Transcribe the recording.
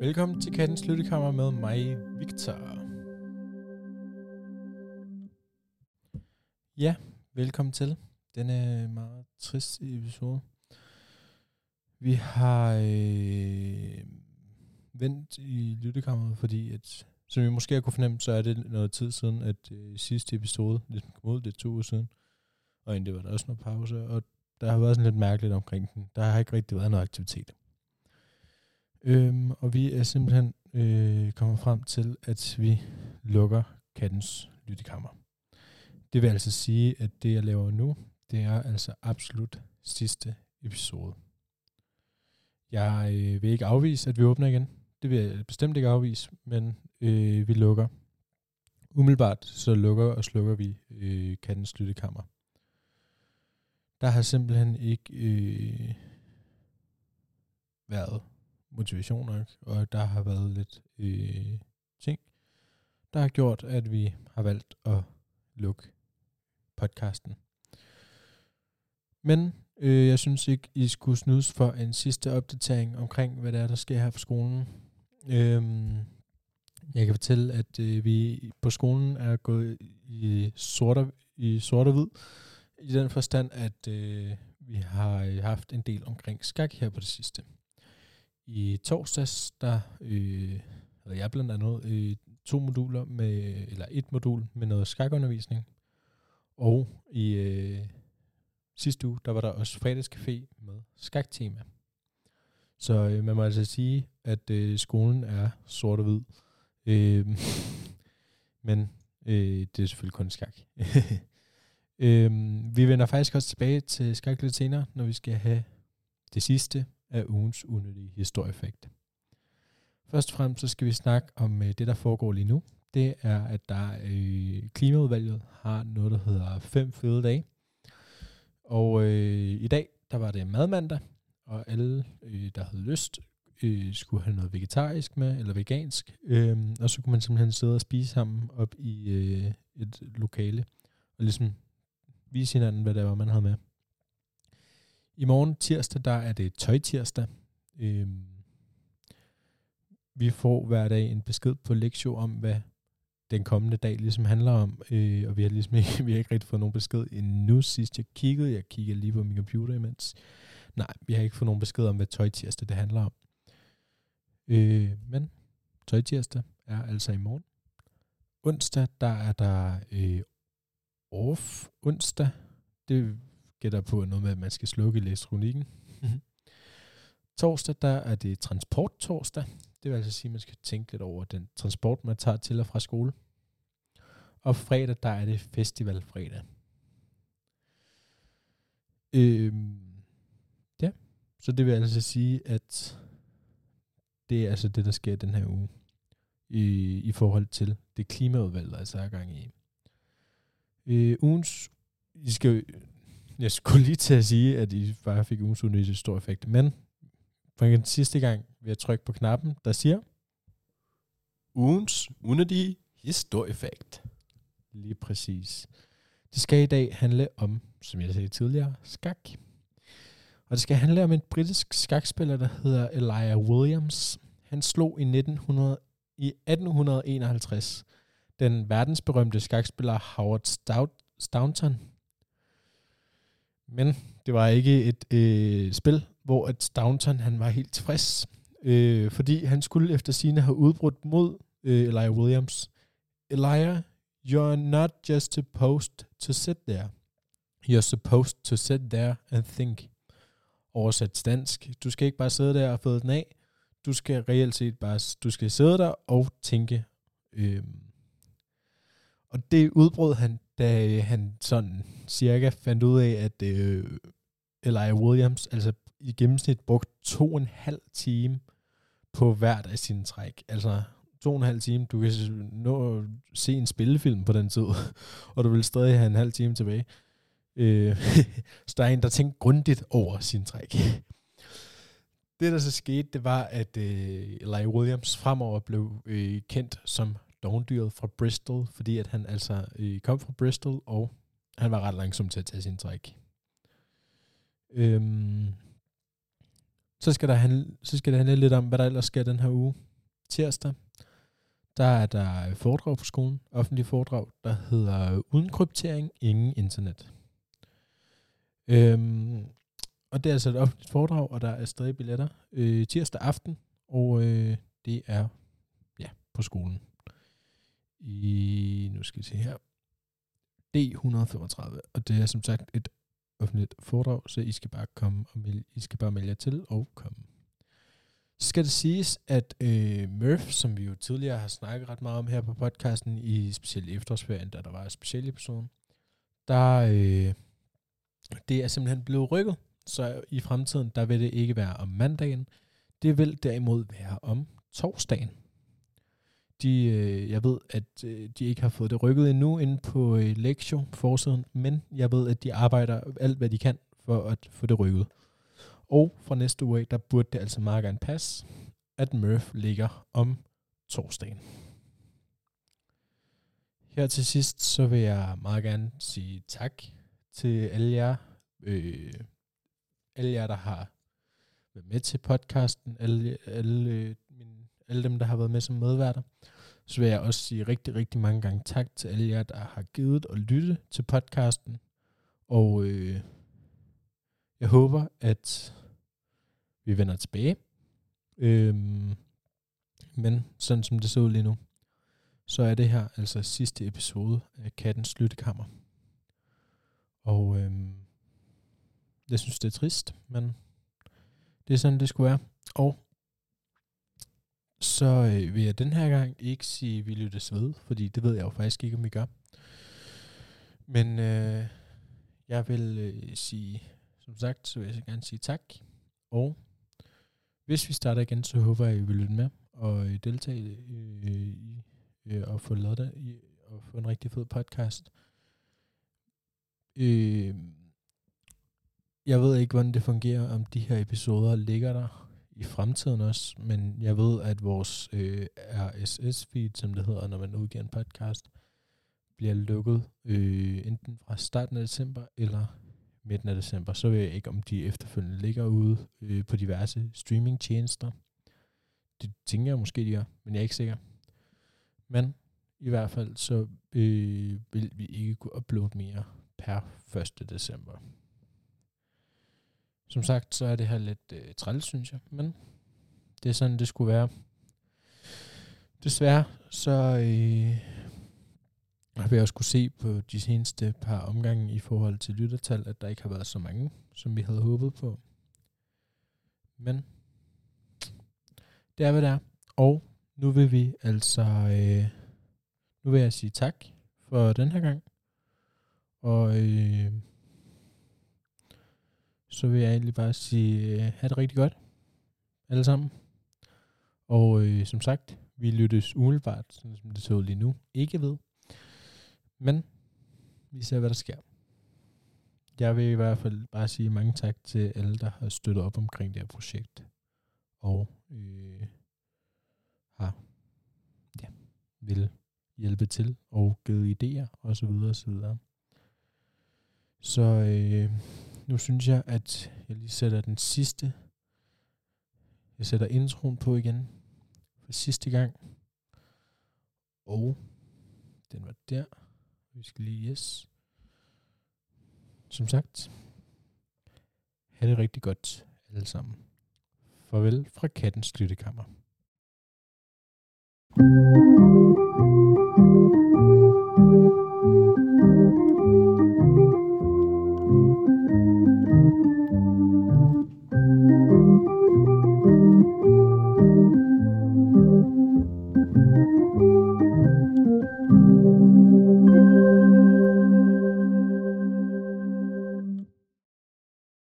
Velkommen til Kattens Lyttekammer med mig, Victor. Ja, velkommen til denne meget trist episode. Vi har øh, vendt i lyttekammeret, fordi at, som vi måske har kunne fornemme, så er det noget tid siden, at øh, sidste episode ligesom kom ud, det er to uger siden. Og egentlig det var der også noget pause, og der har været sådan lidt mærkeligt omkring den. Der har ikke rigtig været noget aktivitet. Øhm, og vi er simpelthen øh, kommet frem til, at vi lukker kattens lyttekammer. Det vil altså sige, at det jeg laver nu, det er altså absolut sidste episode. Jeg øh, vil ikke afvise, at vi åbner igen. Det vil jeg bestemt ikke afvise, men øh, vi lukker. Umiddelbart så lukker og slukker vi øh, kattens lyttekammer. Der har simpelthen ikke øh, været motivation nok, og der har været lidt øh, ting, der har gjort, at vi har valgt at lukke podcasten. Men øh, jeg synes ikke, I skulle snydes for en sidste opdatering omkring, hvad der er, der sker her på skolen. Øhm, jeg kan fortælle, at øh, vi på skolen er gået i sort og, i sort og hvid, i den forstand, at øh, vi har øh, haft en del omkring skak her på det sidste. I torsdags, der øh, havde jeg blandt andet øh, to moduler med, eller et modul med noget skakundervisning. Og i øh, sidste uge, der var der også fredagscafé med skaktema. Så øh, man må altså sige, at øh, skolen er sort og hvid. Øh, men øh, det er selvfølgelig kun skak. øh, vi vender faktisk også tilbage til skak lidt senere, når vi skal have det sidste af ugens unødige historieeffekt. Først og fremmest så skal vi snakke om øh, det, der foregår lige nu. Det er, at der øh, klimaudvalget har noget, der hedder fem fede dage. Og øh, i dag, der var det madmandag, og alle, øh, der havde lyst, øh, skulle have noget vegetarisk med, eller vegansk. Øh, og så kunne man simpelthen sidde og spise sammen op i øh, et lokale, og ligesom vise hinanden, hvad det var, man havde med. I morgen tirsdag, der er det tøj tirsdag. Øhm, vi får hver dag en besked på lektion om, hvad den kommende dag ligesom handler om, øh, og vi har ligesom ikke, vi har ikke rigtig fået nogen besked endnu sidst jeg kiggede. Jeg kiggede lige på min computer imens. Nej, vi har ikke fået nogen besked om, hvad tøj tirsdag det handler om. Øh, men tøj tirsdag er altså i morgen. Onsdag, der er der øh, off onsdag. Det gætter på noget med, at man skal slukke elektronikken. Torsdag, der er det transport torsdag. Det vil altså sige, at man skal tænke lidt over den transport, man tager til og fra skole. Og fredag, der er det festival fredag. Øhm, ja, så det vil altså sige, at det er altså det, der sker den her uge i, i forhold til det klimaudvalg, der altså er gang i. Øh, ugens, I skal jeg skulle lige til at sige, at I bare fik ugens unødige stor effekt. Men for den sidste gang vil jeg trykke på knappen, der siger... Ugens unødige historieeffekt. Lige præcis. Det skal i dag handle om, som jeg sagde tidligere, skak. Og det skal handle om en britisk skakspiller, der hedder Elijah Williams. Han slog i, 1900, i 1851 den verdensberømte skakspiller Howard Stout, Staunton men det var ikke et øh, spil, hvor at Staunton han var helt tilfreds, øh, fordi han skulle efter sine have udbrudt mod øh, Elijah Williams. Elijah, you're not just supposed to sit there. You're supposed to sit there and think. Oversat dansk. Du skal ikke bare sidde der og få den af. Du skal reelt set bare, du skal sidde der og tænke. Øh, og det udbrød han da han sådan cirka fandt ud af, at øh, Elijah Williams altså i gennemsnit brugt to og en halv time på hvert af sine træk. Altså to og en halv time, du kan nå at se en spillefilm på den tid, og du vil stadig have en halv time tilbage. Øh, så der er en, der tænker grundigt over sin træk. det, der så skete, det var, at øh, Larry Williams fremover blev øh, kendt som dogndyret fra Bristol, fordi at han altså øh, kom fra Bristol, og han var ret langsom til at tage sin træk. Øhm, så skal, der handle, så skal det handle lidt om, hvad der ellers sker den her uge. Tirsdag, der er der foredrag på skolen, offentlig foredrag, der hedder Uden kryptering, ingen internet. Øhm, og det er altså et offentligt foredrag, og der er stadig billetter øh, tirsdag aften, og øh, det er ja på skolen. I, nu skal vi se her, D135, og det er som sagt et offentligt foredrag, så I skal bare komme og melde, I skal bare melde jer til og komme. Så skal det siges, at øh, Murph, som vi jo tidligere har snakket ret meget om her på podcasten, i specielt efterårsferien, da der var en speciel episode, der øh, det er simpelthen blevet rykket, så i fremtiden, der vil det ikke være om mandagen, det vil derimod være om torsdagen. De, øh, jeg ved, at øh, de ikke har fået det rykket endnu ind på øh, Lektio forsiden, men jeg ved, at de arbejder alt, hvad de kan for at få det rykket. Og fra næste uge der burde det altså meget gerne passe, at Murph ligger om torsdagen. Her til sidst, så vil jeg meget gerne sige tak til alle jer, øh, alle jer, der har været med til podcasten, alle, alle, alle dem, der har været med som medværter. Så vil jeg også sige rigtig, rigtig mange gange tak til alle jer, der har givet og lyttet til podcasten. Og øh, jeg håber, at vi vender tilbage. Øhm, men sådan som det ser ud lige nu, så er det her altså sidste episode af Kattens Lyttekammer. Og øhm, jeg synes, det er trist, men det er sådan, det skulle være. Og så øh, vil jeg den her gang ikke sige, at vi lyttes ved, fordi det ved jeg jo faktisk ikke, om vi gør. Men øh, jeg vil øh, sige, som sagt, så vil jeg gerne sige tak. Og hvis vi starter igen, så håber jeg, at I vil lytte med og øh, deltage øh, i øh, og få lavet det i, og få en rigtig fed podcast. Øh, jeg ved ikke, hvordan det fungerer, om de her episoder ligger der i fremtiden også, men jeg ved, at vores øh, RSS-feed, som det hedder, når man udgiver en podcast, bliver lukket øh, enten fra starten af december eller midten af december. Så ved jeg ikke, om de efterfølgende ligger ude øh, på diverse streamingtjenester. Det tænker jeg måske, de gør, men jeg er ikke sikker. Men i hvert fald, så øh, vil vi ikke kunne uploade mere per 1. december. Som sagt, så er det her lidt øh, træls, synes jeg, men det er sådan, det skulle være. Desværre, så øh, har vi også kunne se på de seneste par omgange i forhold til lyttertal, at der ikke har været så mange, som vi havde håbet på. Men det er, hvad det er. Og nu vil vi altså, øh, nu vil jeg sige tak for den her gang. Og øh, så vil jeg egentlig bare sige, øh, have det rigtig godt, alle sammen. Og øh, som sagt, vi lyttes umiddelbart, sådan som det så lige nu, ikke ved. Men vi ser, hvad der sker. Jeg vil i hvert fald bare sige mange tak til alle, der har støttet op omkring det her projekt. Og øh, har ja, vil hjælpe til og givet idéer og så videre og så videre. Så øh, nu synes jeg, at jeg lige sætter den sidste. Jeg sætter introen på igen for sidste gang. Og den var der. Vi skal lige, yes. Som sagt, have det rigtig godt alle sammen. Farvel fra kattens lyttekammer. thank you